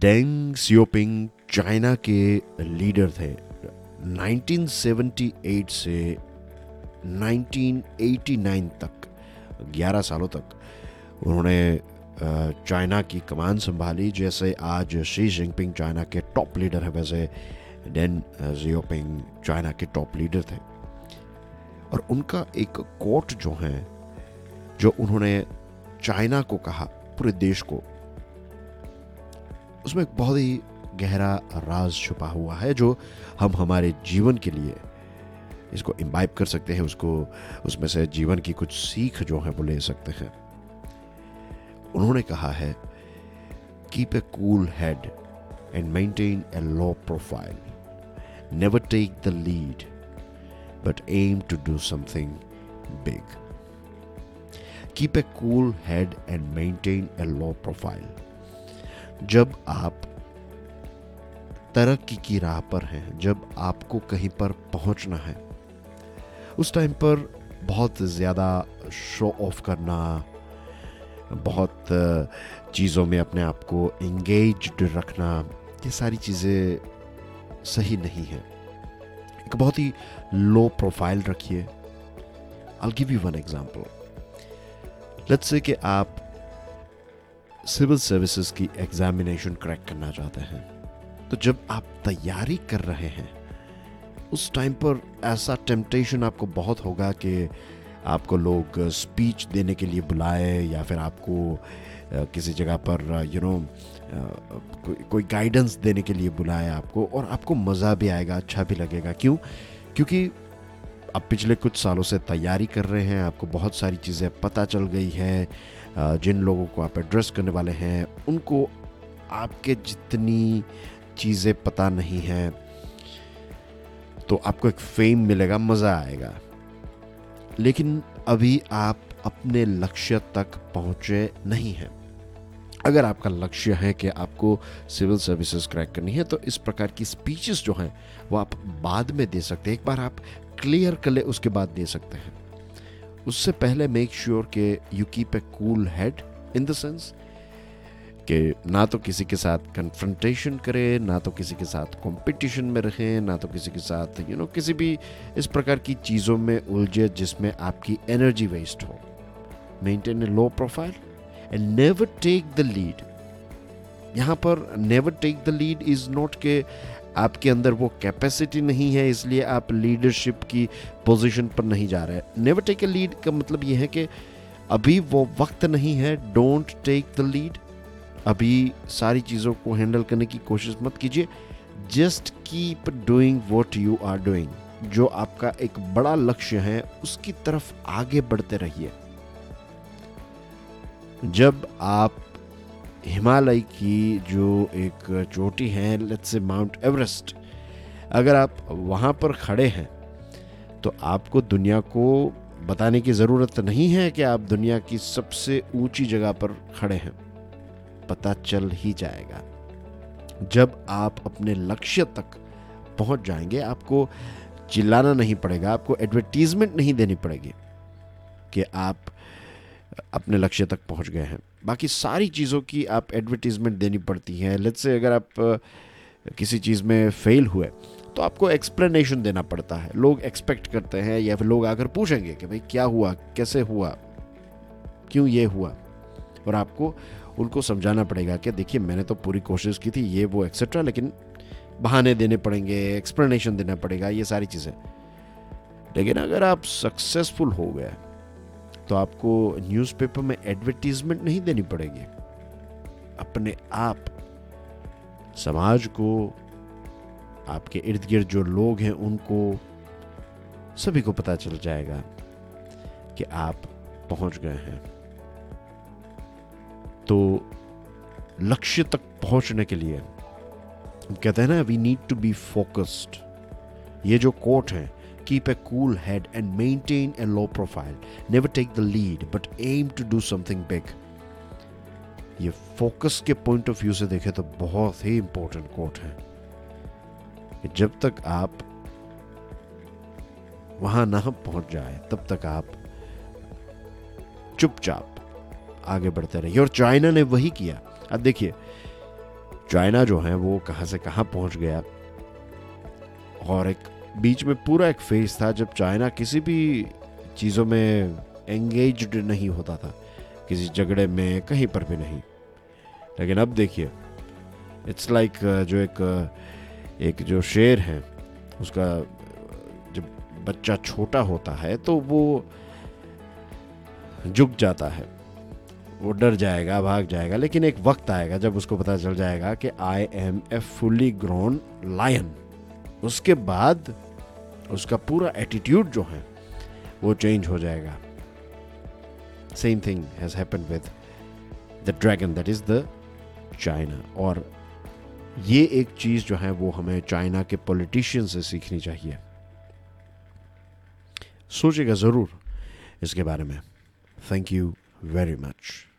Deng Xiaoping China के leader थे। 1978 से 1989 तक 11 सालों तक, उन्होंने चाइना की कमान संभाली, जैसे आज शी जिनपिंग चाइना के टॉप लीडर हैं, वैसे डेन जियोपिंग चाइना के टॉप लीडर थे। और उनका एक कोट जो है, जो उन्होंने चाइना को कहा, पूरे देश को उसमें एक बहुत ही गहरा राज छुपा हुआ है, जो हम हमारे जीवन के लिए इसको इम्बाइब कर सकते हैं, उसको, उसमें से जीवन की कुछ सीख जो है वो ले सकते हैं। उन्होंने कहा है keep a cool head and maintain a low profile never take the lead but aim to do something big keep a cool head and maintain a low profile जब आप तरक्की की राह पर हैं, जब आपको कहीं पर पहुँचना है, उस टाइम पर बहुत ज़्यादा शो ऑफ़ करना, बहुत चीज़ों में अपने आप को इंगेज रखना, ये सारी चीज़ें सही नहीं है। एक बहुत ही लो प्रोफ़ाइल रखिए। I give you one example let's say कि आप सिविल सर्विसेज़ की एग्जामिनेशन क्रैक करना चाहते हैं। तो जब आप तैयारी कर रहे हैं, उस टाइम पर ऐसा टेम्पटेशन आपको बहुत होगा कि आपको लोग स्पीच देने के लिए बुलाए या फिर आपको किसी जगह पर यू नो कोई कोई गाइडेंस देने के लिए बुलाए आपको और आपको मज़ा भी आएगा अच्छा भी लगेगा। क्यों? क्योंकि आप पिछले कुछ सालों से तैयारी कर रहे हैं, आपको बहुत सारी चीज़ें पता चल गई हैं जिन लोगों को आप एड्रेस करने वाले हैं, उनको आपके जितनी चीज़ें पता नहीं हैं तो आपको एक फेम मिलेगा, मज़ा आएगा। लेकिन अभी आप अपने लक्ष्य तक पहुँचे नहीं हैं। अगर आपका लक्ष्य है कि आपको सिविल सर्विसेज़ क्रैक करनी है तो इस प्रकार की स्पीचेस जो हैं, वो आप बाद में दे सकते हैं। एक बार आप क्लियर कर ले उसके बाद दे सकते हैं। उससे पहले मेक श्योर के you keep a cool head in the sense कि ना तो किसी के साथ कन्फ्रंटेशन करें ना तो किसी के साथ कंपटीशन में रहें ना तो किसी के साथ यू you नो know, किसी भी इस प्रकार की चीज़ों में उलझे जिसमें आपकी एनर्जी वेस्ट हो। Maintain a low profile and never take the lead यहाँ पर never take the lead is not के आपके अंदर वो कैपेसिटी नहीं है, इसलिए आप लीडरशिप की पोजीशन पर नहीं जा रहे नेवर टेक ए लीड का मतलब ये है कि अभी वो वक्त नहीं है डोंट टेक द लीड अभी सारी चीज़ों को हैंडल करने की कोशिश मत कीजिए। Just keep doing what you are doing जो आपका एक बड़ा लक्ष्य है, उसकी तरफ़ आगे बढ़ते रहिए। जब आप हिमालय की जो एक चोटी है लेट्स से माउंट एवरेस्ट अगर आप वहाँ पर खड़े हैं तो आपको दुनिया को बताने की ज़रूरत नहीं है कि आप दुनिया की सबसे ऊँची जगह पर खड़े हैं। पता चल ही जाएगा। जब आप अपने लक्ष्य तक पहुँच जाएँगे, आपको चिल्लाना नहीं पड़ेगा, आपको एडवर्टीजमेंट नहीं देनी पड़ेगी कि आप अपने लक्ष्य तक पहुँच गए हैं। बाकी सारी चीज़ों की आप एडवर्टीजमेंट देनी पड़ती है। लेट्स से अगर आप किसी चीज़ में फेल हुए तो आपको एक्सप्लेनेशन देना पड़ता है। लोग एक्सपेक्ट करते हैं या फिर लोग आकर पूछेंगे कि भाई क्या हुआ, कैसे हुआ, क्यों ये हुआ? और आपको, उनको समझाना पड़ेगा कि देखिए, मैंने तो पूरी कोशिश की थी, ये, वो एक्सेट्रा लेकिन बहाने देने पड़ेंगे एक्सप्लेनेशन देना पड़ेगा, ये सारी चीज़ें। लेकिन अगर आप सक्सेसफुल हो गए तो आपको न्यूज़पेपर में एडवर्टीजमेंट नहीं देनी पड़ेगी। अपने आप, समाज को, आपके इर्द गिर्द जो लोग हैं, उनको सभी को पता चल जाएगा कि आप पहुँच गए हैं। तो लक्ष्य तक पहुँचने के लिए कहते हैं ना we need to be focused ये जो कोट है keep a cool head and maintain a low profile. Never take the lead, but aim to do something big. ये फोकस के पॉइंट ऑफ़ व्यू से देखें तो बहुत ही इंपॉर्टेंट कोट है कि जब तक आप वहाँ ना पहुँच जाए तब तक आप चुपचाप आगे बढ़ते रहिए और चाइना ने वही किया अब देखिए चाइना जो है वो कहाँ से कहाँ पहुँच गया और एक बीच में पूरा एक फ़ेज़ था जब चाइना किसी भी चीज़ों में एंगेज्ड नहीं होता था। किसी झगड़े में, कहीं पर भी नहीं। लेकिन अब देखिए इट्स लाइक जो एक एक जो शेर है, उसका जब बच्चा छोटा होता है तो वो झुक जाता है। वो डर जाएगा, भाग जाएगा, लेकिन एक वक्त आएगा जब उसको पता चल जाएगा कि I am a fully grown lion उसके बाद उसका पूरा एटीट्यूड जो है, वो चेंज हो जाएगा। Same thing has happen with the dragon that is the China और ये एक चीज़ जो है, वो हमें चाइना के पॉलिटिशियन से सीखनी चाहिए। सोचेगा ज़रूर इसके बारे में। Thank you very much.